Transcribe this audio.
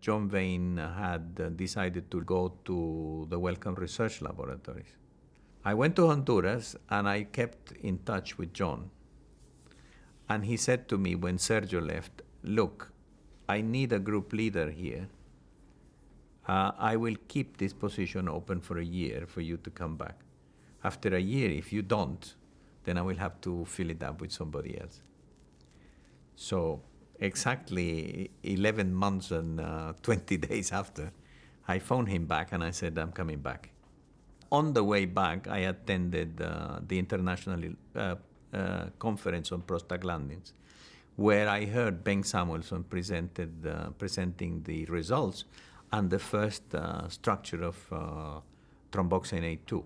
John Vane had uh, decided to go to the Wellcome Research Laboratories. I went to Honduras and I kept in touch with John. And he said to me when Sergio left, Look, I need a group leader here. Uh, I will keep this position open for a year for you to come back. After a year, if you don't, then I will have to fill it up with somebody else. So, exactly 11 months and uh, 20 days after, I phoned him back and I said, I'm coming back. On the way back, I attended uh, the International uh, uh Conference on Prostaglandins, where I heard Ben Samuelsson presented, uh, presenting the results and the first uh, structure of thromboxane A2